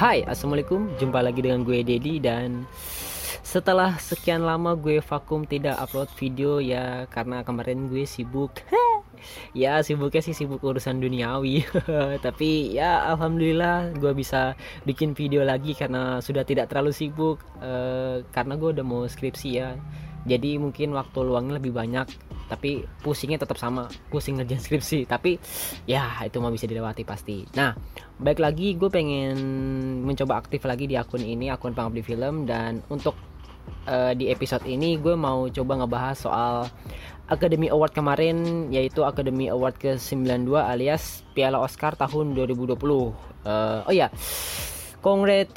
Hai, assalamualaikum. Jumpa lagi dengan gue Dedi dan setelah sekian lama gue vakum tidak upload video ya karena kemarin gue sibuk. ya sibuknya sih sibuk urusan duniawi. Tapi ya alhamdulillah gue bisa bikin video lagi karena sudah tidak terlalu sibuk uh, karena gue udah mau skripsi ya. Jadi mungkin waktu luangnya lebih banyak tapi pusingnya tetap sama. Pusing ngerjain skripsi. Tapi ya itu mah bisa dilewati pasti. Nah baik lagi gue pengen mencoba aktif lagi di akun ini akun pengabdi film. Dan untuk uh, di episode ini gue mau coba ngebahas soal Academy Award kemarin yaitu Academy Award ke-92 alias Piala Oscar tahun 2020 uh, eh, oh ya kongret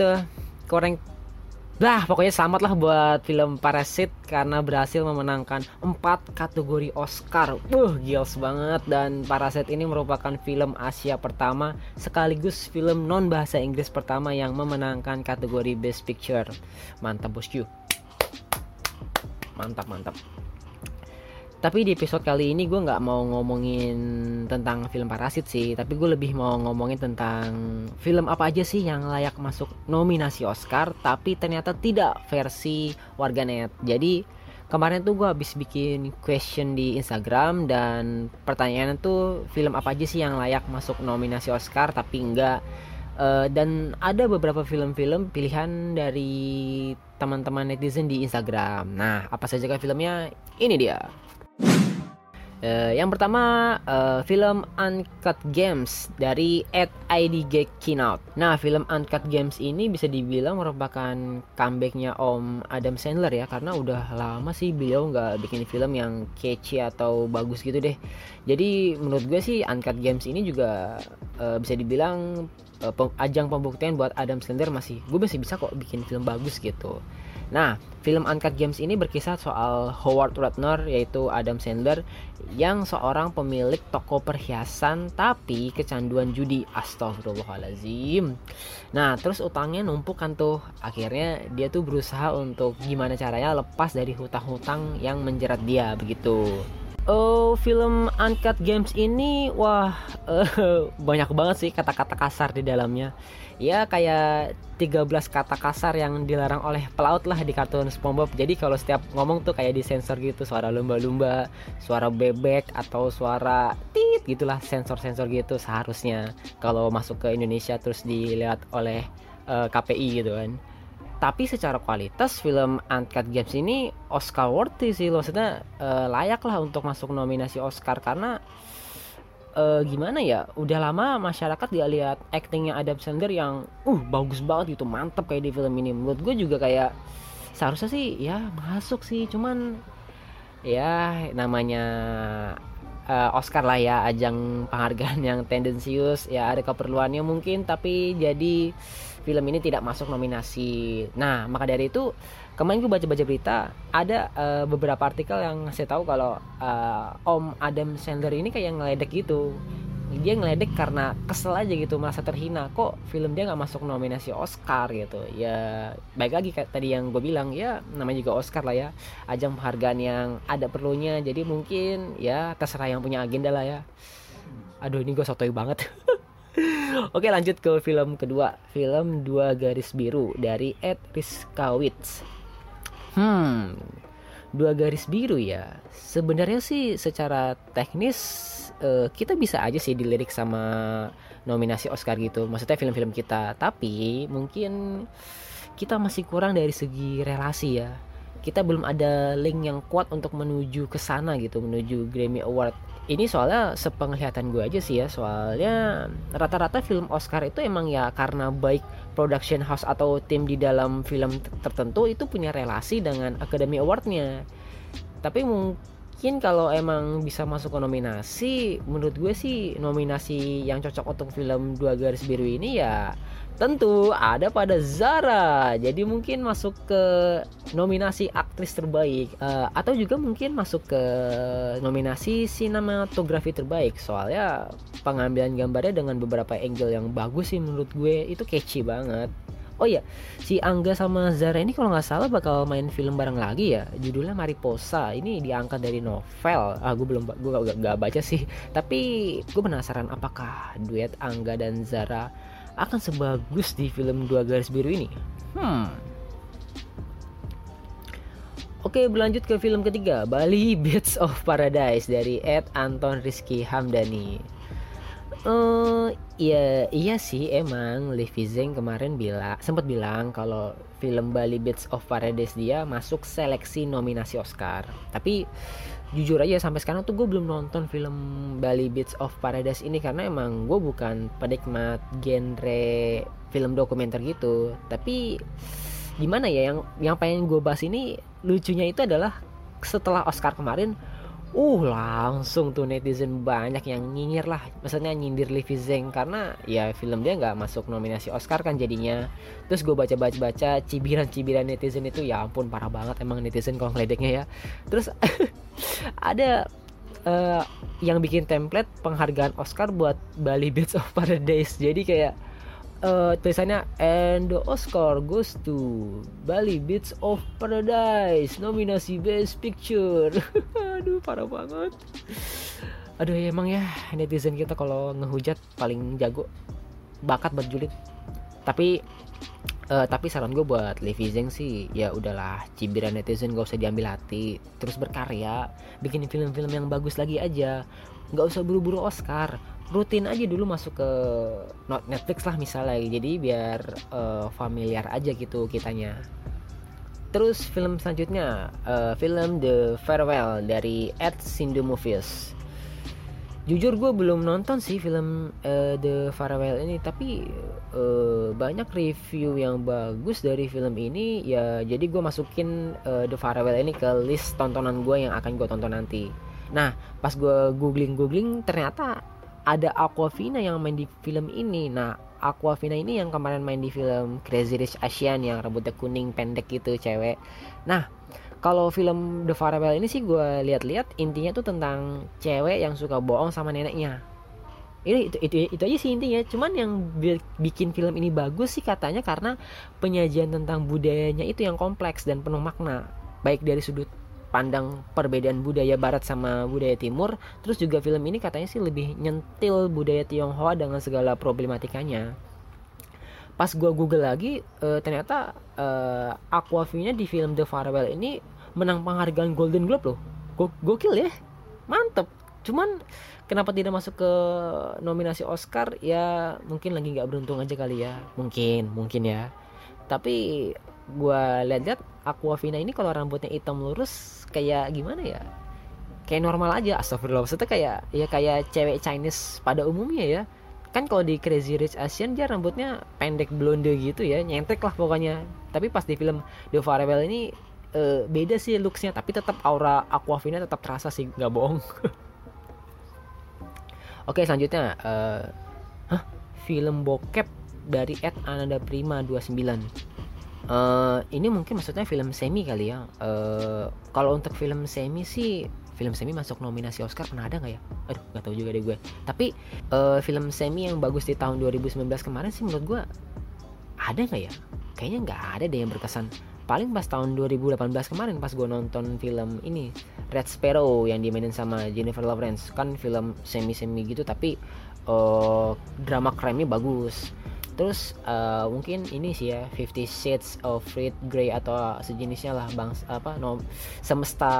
koreng Nah, pokoknya selamat lah buat film Parasit karena berhasil memenangkan 4 kategori Oscar. Wuh, gils banget dan Parasit ini merupakan film Asia pertama sekaligus film non bahasa Inggris pertama yang memenangkan kategori Best Picture. Mantap bosku. Mantap, mantap. Tapi di episode kali ini gue nggak mau ngomongin tentang film Parasit sih, tapi gue lebih mau ngomongin tentang film apa aja sih yang layak masuk nominasi Oscar, tapi ternyata tidak versi warganet. Jadi kemarin tuh gue habis bikin question di Instagram dan pertanyaan tuh film apa aja sih yang layak masuk nominasi Oscar, tapi enggak. Uh, dan ada beberapa film-film pilihan dari teman-teman netizen di Instagram. Nah, apa saja filmnya? Ini dia. Uh, yang pertama uh, film Uncut Games dari Ed IDG Kinout. Nah film Uncut Games ini bisa dibilang merupakan comebacknya Om Adam Sandler ya karena udah lama sih beliau nggak bikin film yang catchy atau bagus gitu deh. Jadi menurut gue sih Uncut Games ini juga uh, bisa dibilang uh, ajang pembuktian buat Adam Sandler masih gue masih bisa kok bikin film bagus gitu. Nah, film Uncut Games ini berkisah soal Howard Ratner yaitu Adam Sandler yang seorang pemilik toko perhiasan tapi kecanduan judi. Astagfirullahalazim. Nah, terus utangnya numpuk kan tuh. Akhirnya dia tuh berusaha untuk gimana caranya lepas dari hutang-hutang yang menjerat dia begitu. Oh, film Uncut Games ini wah uh, banyak banget sih kata-kata kasar di dalamnya. Ya kayak 13 kata kasar yang dilarang oleh pelaut lah di kartun SpongeBob. Jadi kalau setiap ngomong tuh kayak disensor gitu, suara lumba-lumba, suara bebek atau suara tit gitulah sensor-sensor gitu seharusnya kalau masuk ke Indonesia terus dilihat oleh uh, eh, KPI gitu kan tapi secara kualitas film Uncut Games ini Oscar worthy sih maksudnya uh, layak lah untuk masuk nominasi Oscar karena uh, gimana ya udah lama masyarakat dia lihat actingnya Adam Sandler yang uh bagus banget itu mantep kayak di film ini. Menurut gue juga kayak seharusnya sih ya masuk sih. Cuman ya namanya uh, Oscar lah ya ajang penghargaan yang tendensius. Ya ada keperluannya mungkin tapi jadi film ini tidak masuk nominasi. Nah, maka dari itu kemarin gue baca-baca berita ada uh, beberapa artikel yang ngasih tahu kalau uh, Om Adam Sandler ini kayak ngeledek gitu. Dia ngeledek karena kesel aja gitu, merasa terhina. Kok film dia nggak masuk nominasi Oscar gitu? Ya baik lagi kayak tadi yang gue bilang ya namanya juga Oscar lah ya, ajang penghargaan yang ada perlunya. Jadi mungkin ya terserah yang punya agenda lah ya. Aduh ini gue sotoy banget. Oke lanjut ke film kedua. Film Dua Garis Biru dari Ed Riskowitz Hmm Dua Garis Biru ya. Sebenarnya sih secara teknis uh, Kita bisa aja sih dilirik sama nominasi Oscar gitu. Maksudnya film-film kita. Tapi mungkin kita masih kurang dari segi relasi ya kita belum ada link yang kuat untuk menuju ke sana gitu menuju Grammy Award. Ini soalnya sepenglihatan gue aja sih ya soalnya rata-rata film Oscar itu emang ya karena baik production house atau tim di dalam film tertentu itu punya relasi dengan Academy Awardnya. Tapi mungkin kalau emang bisa masuk ke nominasi menurut gue sih nominasi yang cocok untuk film dua garis biru ini ya tentu ada pada Zara. Jadi mungkin masuk ke nominasi aktris terbaik uh, atau juga mungkin masuk ke nominasi sinematografi terbaik. Soalnya pengambilan gambarnya dengan beberapa angle yang bagus sih menurut gue itu catchy banget. Oh iya, si Angga sama Zara ini kalau nggak salah bakal main film bareng lagi ya. Judulnya Mariposa. Ini diangkat dari novel. Ah, gue belum, gue gak, gak baca sih. Tapi gue penasaran apakah duet Angga dan Zara akan sebagus di film Dua Garis Biru ini. Hmm. Oke, berlanjut ke film ketiga, Bali Beats of Paradise dari Ed Anton Rizky Hamdani. Uh, iya iya sih emang Livi Zeng kemarin bilang sempat bilang kalau film Bali Beats of Paradise dia masuk seleksi nominasi Oscar. Tapi jujur aja sampai sekarang tuh gue belum nonton film Bali Beats of Paradise ini karena emang gue bukan penikmat genre film dokumenter gitu. Tapi gimana ya yang yang pengen gue bahas ini lucunya itu adalah setelah Oscar kemarin uh langsung tuh netizen banyak yang nyinyir lah. Maksudnya nyindir Livi Zeng karena ya film dia nggak masuk nominasi Oscar kan jadinya. Terus gue baca baca baca cibiran cibiran netizen itu ya ampun parah banget emang netizen kalau ngeledeknya ya. Terus ada uh, yang bikin template penghargaan Oscar buat Bali Beats of Paradise. Jadi kayak uh, tulisannya and the Oscar goes to Bali Beats of Paradise nominasi Best Picture aduh parah banget. Aduh ya emang ya netizen kita kalau ngehujat paling jago bakat buat julid. Tapi uh, tapi saran gue buat Levi Zeng sih ya udahlah cibiran netizen gak usah diambil hati terus berkarya bikin film-film yang bagus lagi aja. Nggak usah buru-buru Oscar rutin aja dulu masuk ke Netflix lah misalnya. Jadi biar uh, familiar aja gitu kitanya terus film selanjutnya uh, film The Farewell dari Ed Sindu Movies jujur gue belum nonton sih film uh, The Farewell ini tapi uh, banyak review yang bagus dari film ini. Ya jadi gue masukin uh, The Farewell ini ke list tontonan gue yang akan gue tonton nanti. Nah pas gue googling googling ternyata ada Aquafina yang main di film ini. Nah, Aquafina ini yang kemarin main di film Crazy Rich Asian yang rambutnya kuning pendek gitu cewek. Nah, kalau film The Farewell ini sih gue lihat-lihat intinya tuh tentang cewek yang suka bohong sama neneknya. Ini itu, itu itu aja sih intinya. Cuman yang bikin film ini bagus sih katanya karena penyajian tentang budayanya itu yang kompleks dan penuh makna, baik dari sudut pandang perbedaan budaya barat sama budaya timur. Terus juga film ini katanya sih lebih nyentil budaya Tionghoa dengan segala problematikanya. Pas gue google lagi uh, ternyata uh, Aquafina di film The Farewell ini menang penghargaan Golden Globe loh. Go gokil ya. Mantep. Cuman kenapa tidak masuk ke nominasi Oscar? Ya mungkin lagi nggak beruntung aja kali ya. Mungkin mungkin ya. Tapi gue lihat-lihat Aquafina ini kalau rambutnya hitam lurus kayak gimana ya? Kayak normal aja. Astagfirullah maksudnya kayak ya kayak cewek Chinese pada umumnya ya. Kan kalau di Crazy Rich Asian dia rambutnya pendek blonde gitu ya nyentek lah pokoknya. Tapi pas di film The Farewell ini uh, beda sih looksnya tapi tetap aura Aquafina tetap terasa sih nggak bohong. Oke selanjutnya uh, huh? film bokep dari Ed Ananda Prima 29 uh, ini mungkin maksudnya film semi kali ya uh, kalau untuk film semi sih film semi masuk nominasi Oscar pernah ada nggak ya? Aduh nggak tahu juga deh gue. Tapi uh, film semi yang bagus di tahun 2019 kemarin sih menurut gue ada nggak ya? Kayaknya nggak ada deh yang berkesan. Paling pas tahun 2018 kemarin pas gue nonton film ini Red Sparrow yang dimainin sama Jennifer Lawrence kan film semi semi gitu tapi uh, drama crime-nya bagus terus uh, mungkin ini sih ya Fifty Shades of Red Grey atau sejenisnya lah bang apa no semesta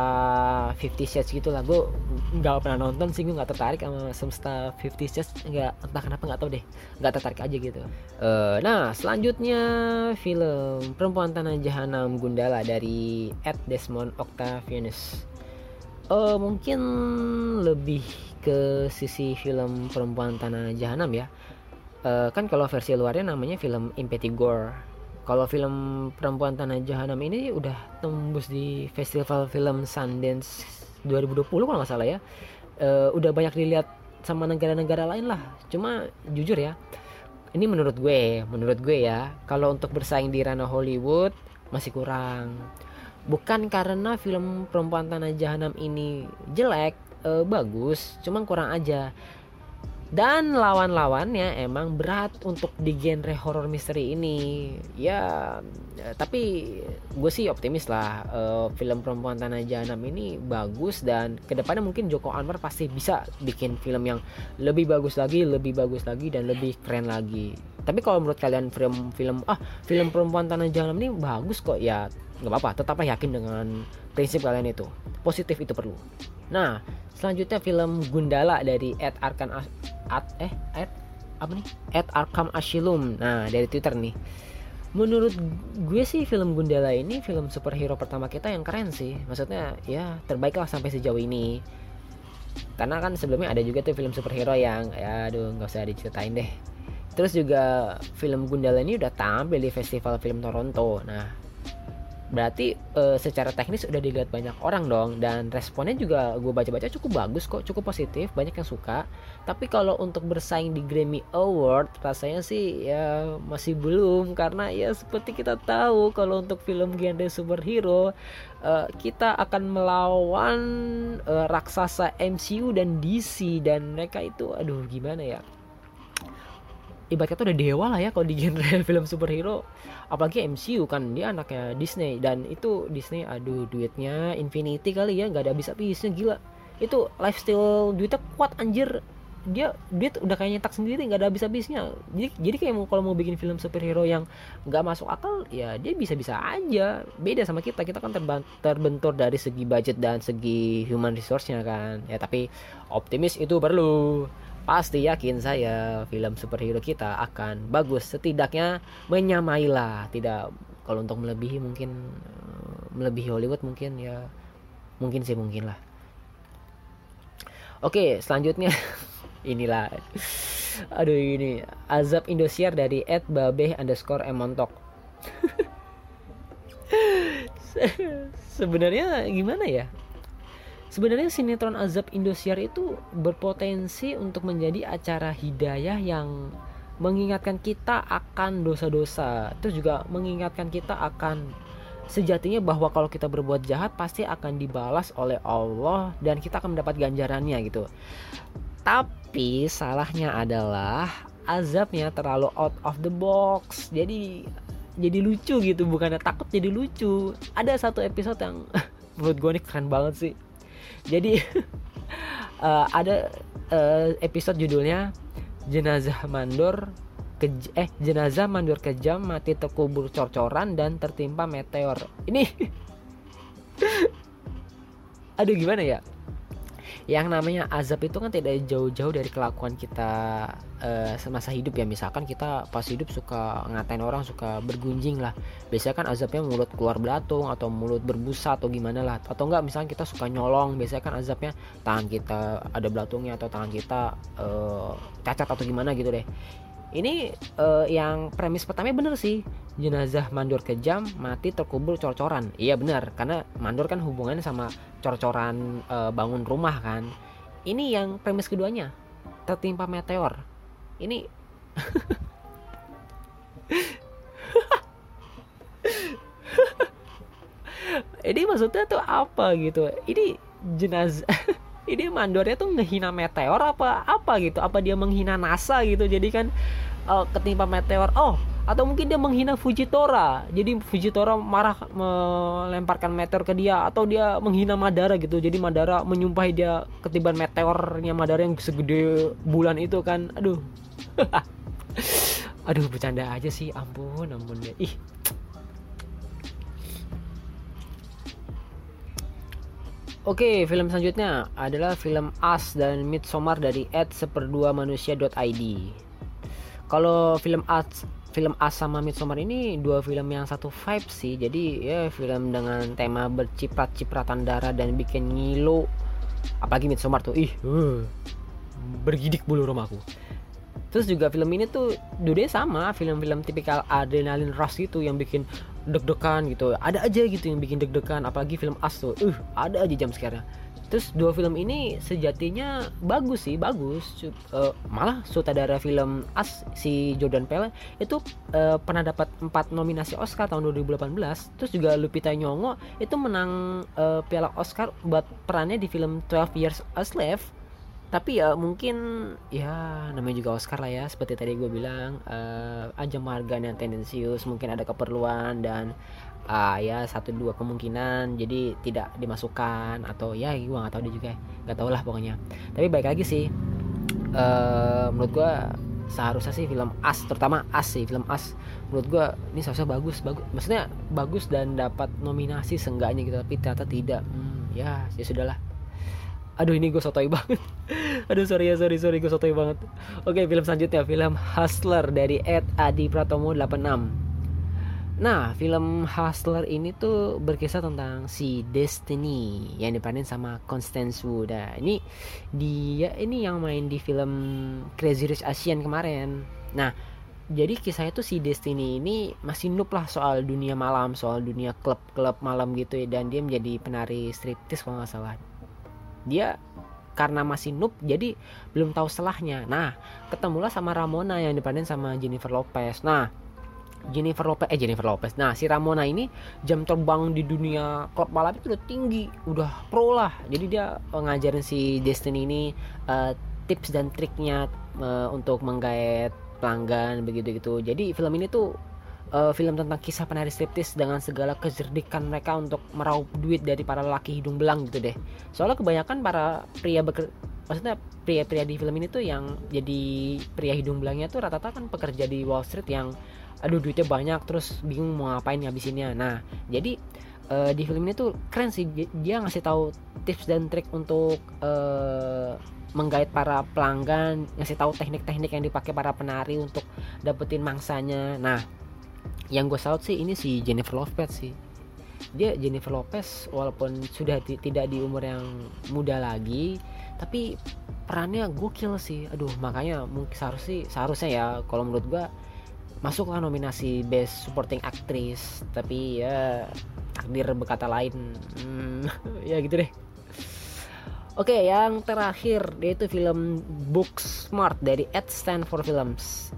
Fifty Shades gitu lah. Gue nggak pernah nonton sih gue nggak tertarik sama semesta Fifty Shades. Nggak entah kenapa nggak tahu deh. Nggak tertarik aja gitu. Uh, nah selanjutnya film Perempuan Tanah Jahanam Gundala dari Ed Desmond Octavianus. Uh, mungkin lebih ke sisi film Perempuan Tanah Jahanam ya uh, kan kalau versi luarnya namanya film Impetigore kalau film Perempuan Tanah Jahanam ini udah tembus di festival film Sundance 2020 kalau nggak salah ya. Uh, udah banyak dilihat sama negara-negara lain lah. Cuma jujur ya ini menurut gue menurut gue ya kalau untuk bersaing di ranah Hollywood masih kurang. Bukan karena film Perempuan Tanah Jahanam ini jelek uh, bagus cuman kurang aja dan lawan-lawannya emang berat untuk di genre horror misteri ini. Ya tapi gue sih optimis lah uh, film perempuan tanah jahanam ini bagus dan ke depannya mungkin Joko Anwar pasti bisa bikin film yang lebih bagus lagi lebih bagus lagi dan lebih keren lagi. Tapi kalau menurut kalian film film ah film perempuan tanah jahanam ini bagus kok ya nggak apa-apa tetaplah yakin dengan prinsip kalian itu. Positif itu perlu. Nah selanjutnya film Gundala dari Ed Arkan at eh at apa nih? At Arkham Asylum. Nah dari Twitter nih. Menurut gue sih film Gundala ini film superhero pertama kita yang keren sih. Maksudnya ya terbaik lah sampai sejauh ini. Karena kan sebelumnya ada juga tuh film superhero yang ya aduh nggak usah diceritain deh. Terus juga film Gundala ini udah tampil di festival film Toronto. Nah berarti uh, secara teknis udah dilihat banyak orang dong dan responnya juga gue baca-baca cukup bagus kok cukup positif banyak yang suka. Tapi kalau untuk bersaing di Grammy Award rasanya sih ya masih belum. Karena ya seperti kita tahu kalau untuk film genre superhero uh, kita akan melawan uh, raksasa MCU dan DC dan mereka itu aduh gimana ya ibaratnya tuh udah dewa lah ya kalau di genre film superhero. Apalagi MCU kan dia anaknya Disney. Dan itu Disney aduh duitnya Infinity kali ya nggak ada habis habisnya gila. Itu lifestyle duitnya kuat anjir. Dia duit udah kayak nyetak sendiri nggak ada habis habisnya jadi jadi kayak mau kalau mau bikin film superhero yang nggak masuk akal ya dia bisa bisa aja. Beda sama kita kita kan terbentur dari segi budget dan segi human resource-nya kan. Ya tapi optimis itu perlu pasti yakin saya film superhero kita akan bagus. Setidaknya menyamai lah tidak kalau untuk melebihi mungkin eh, melebihi Hollywood mungkin ya mungkin sih mungkin lah. Oke selanjutnya. Inilah. Aduh ini. Azab Indosiar dari Ed Babeh underscore emontok. Sebenarnya gimana ya Sebenarnya sinetron Azab Indosiar itu berpotensi untuk menjadi acara hidayah yang mengingatkan kita akan dosa-dosa. Terus juga mengingatkan kita akan sejatinya bahwa kalau kita berbuat jahat pasti akan dibalas oleh Allah dan kita akan mendapat ganjarannya gitu. Tapi salahnya adalah azabnya terlalu out of the box. Jadi jadi lucu gitu, bukannya takut jadi lucu. Ada satu episode yang menurut gue nih keren banget sih jadi uh, ada uh, episode judulnya jenazah mandor ke eh jenazah mandor kejam mati terkubur cor-coran dan tertimpa meteor. Ini aduh gimana ya yang namanya azab itu kan tidak jauh-jauh dari kelakuan kita uh, semasa hidup ya. Misalkan kita pas hidup suka ngatain orang suka bergunjing lah. Biasanya kan azabnya mulut keluar belatung atau mulut berbusa atau gimana lah. Atau enggak misalkan kita suka nyolong biasanya kan azabnya tangan kita ada belatungnya atau tangan kita uh, cacat atau gimana gitu deh ini uh, yang premis pertama bener sih. Jenazah mandor kejam mati terkubur cor-coran. Iya benar karena mandor kan hubungannya sama cor-coran uh, bangun rumah kan. Ini yang premis keduanya tertimpa meteor. Ini ini maksudnya tuh apa gitu? Ini jenazah ini mandornya tuh ngehina meteor apa apa gitu? Apa dia menghina NASA gitu? Jadi kan uh, ketimpa meteor. Oh atau mungkin dia menghina Fujitora. Jadi Fujitora marah melemparkan meteor ke dia. Atau dia menghina Madara gitu. Jadi Madara menyumpahi dia ketiban meteornya Madara yang segede bulan itu kan. Aduh. Aduh bercanda aja sih. Ampun ampun ih Oke, film selanjutnya adalah film As dan Midsommar dari @seperdua_manusia.id. Kalau film As film As sama Midsommar ini dua film yang satu vibe sih. Jadi ya film dengan tema berciprat-cipratan darah dan bikin ngilu. Apalagi Midsommar tuh, ih, uh, bergidik bulu rumahku. Terus juga film ini tuh dua sama film-film tipikal adrenalin rush gitu yang bikin deg-degan gitu. Ada aja gitu yang bikin deg-degan apalagi film As tuh. Uh ada aja jam sekarang. Terus dua film ini sejatinya bagus sih bagus. Uh, malah sutradara film As si Jordan Peele itu uh, pernah dapat empat nominasi Oscar tahun 2018 terus juga Lupita Nyong'o itu menang uh, piala Oscar buat perannya di film 12 Years a Slave tapi ya mungkin ya namanya juga Oscar lah ya seperti tadi gue bilang uh, ajang marga yang tendensius mungkin ada keperluan dan uh, ya satu dua kemungkinan jadi tidak dimasukkan atau ya gue nggak tahu dia juga nggak tahu lah pokoknya. Tapi baik lagi sih uh, menurut gue seharusnya sih film As terutama As sih film As. Menurut gue ini seharusnya bagus bagus maksudnya bagus dan dapat nominasi seenggaknya gitu tapi ternyata tidak. Hmm, ya ya sudahlah aduh ini gue sotoy banget aduh sorry ya sorry sorry gue sotoy banget oke film selanjutnya film Hustler dari Ed Adi Pratomo 86 Nah, film Hustler ini tuh berkisah tentang si Destiny yang diperanin sama Constance Wu. Nah, ini dia ini yang main di film Crazy Rich Asian kemarin. Nah, jadi kisahnya tuh si Destiny ini masih noob lah soal dunia malam, soal dunia klub-klub malam gitu ya dan dia menjadi penari striptis kalau nggak salah dia karena masih noob jadi belum tahu selahnya. Nah ketemulah sama Ramona yang diperanin sama Jennifer Lopez. Nah Jennifer Lopez eh Jennifer Lopez. Nah si Ramona ini jam terbang di dunia klub malam itu udah tinggi udah pro lah. Jadi dia ngajarin si Destiny ini uh, tips dan triknya uh, untuk menggait pelanggan begitu gitu jadi film ini tuh uh, film tentang kisah penari striptis dengan segala kejerdikan mereka untuk meraup duit dari para laki hidung belang gitu deh. Soalnya kebanyakan para pria beker maksudnya pria-pria di film ini tuh yang jadi pria hidung belangnya tuh rata-rata kan pekerja di Wall Street yang aduh duitnya banyak terus bingung mau ngapain ngabisinnya. Nah, jadi uh, di film ini tuh keren sih dia ngasih tahu tips dan trik untuk uh, menggait para pelanggan, ngasih tahu teknik-teknik yang dipakai para penari untuk dapetin mangsanya. Nah, yang gue salut sih ini si Jennifer Lopez sih. Dia Jennifer Lopez walaupun sudah tidak di umur yang muda lagi tapi perannya gokil sih. Aduh makanya mungkin seharusnya sih seharusnya ya kalau menurut gue masuklah nominasi best supporting actress tapi ya takdir berkata lain. Hmm, ya gitu deh. Oke, yang terakhir yaitu film Booksmart dari Ed Stanford Films.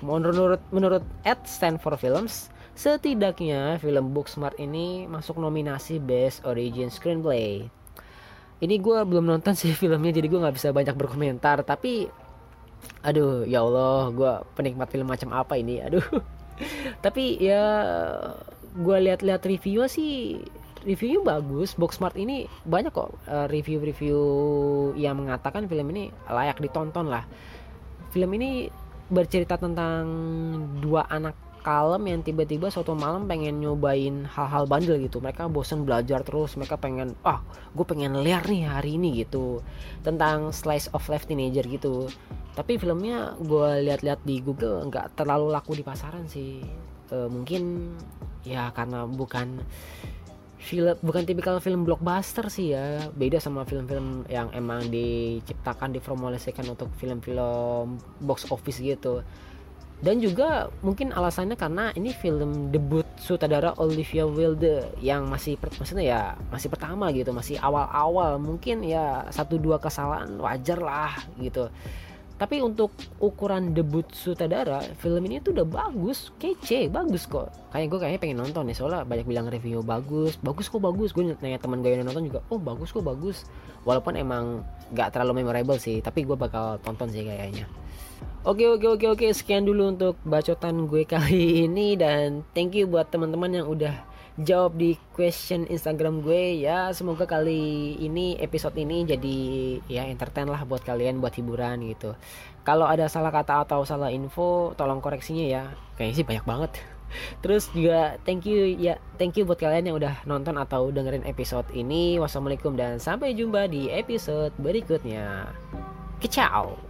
Menurut menurut Ed Stanford Films, setidaknya film Booksmart ini masuk nominasi Best Origin Screenplay. Ini gue belum nonton sih filmnya, jadi gue nggak bisa banyak berkomentar. Tapi, aduh, ya Allah, gue penikmat film macam apa ini? Aduh, tapi ya gue lihat-lihat review sih reviewnya bagus Booksmart ini banyak kok eh, review-review yang mengatakan film ini layak ditonton lah film ini bercerita tentang dua anak kalem yang tiba-tiba suatu malam pengen nyobain hal-hal bandel gitu. Mereka bosen belajar terus mereka pengen ah gue pengen liar nih hari ini gitu. Tentang slice of life teenager gitu. Tapi filmnya gue lihat-lihat di Google nggak terlalu laku di pasaran sih. E, mungkin ya karena bukan film bukan tipikal film blockbuster sih ya. Beda sama film-film yang emang diciptakan diformulasikan untuk film-film box office gitu. Dan juga mungkin alasannya karena ini film debut sutradara Olivia Wilde yang masih maksudnya ya masih pertama gitu masih awal-awal. Mungkin ya satu dua kesalahan wajar lah gitu tapi untuk ukuran debut sutradara film ini tuh udah bagus kece bagus kok. Kayak gue kayaknya pengen nonton nih soalnya banyak bilang review bagus bagus kok bagus. Gue nanya teman gue yang nonton juga oh bagus kok bagus. Walaupun emang gak terlalu memorable sih tapi gue bakal tonton sih kayaknya. Oke oke oke oke sekian dulu untuk bacotan gue kali ini dan thank you buat teman-teman yang udah jawab di question Instagram gue. Ya semoga kali ini episode ini jadi ya entertain lah buat kalian buat hiburan gitu. Kalau ada salah kata atau salah info tolong koreksinya ya. Kayaknya sih banyak banget. Terus juga thank you ya thank you buat kalian yang udah nonton atau dengerin episode ini. Wassalamualaikum dan sampai jumpa di episode berikutnya. Kecau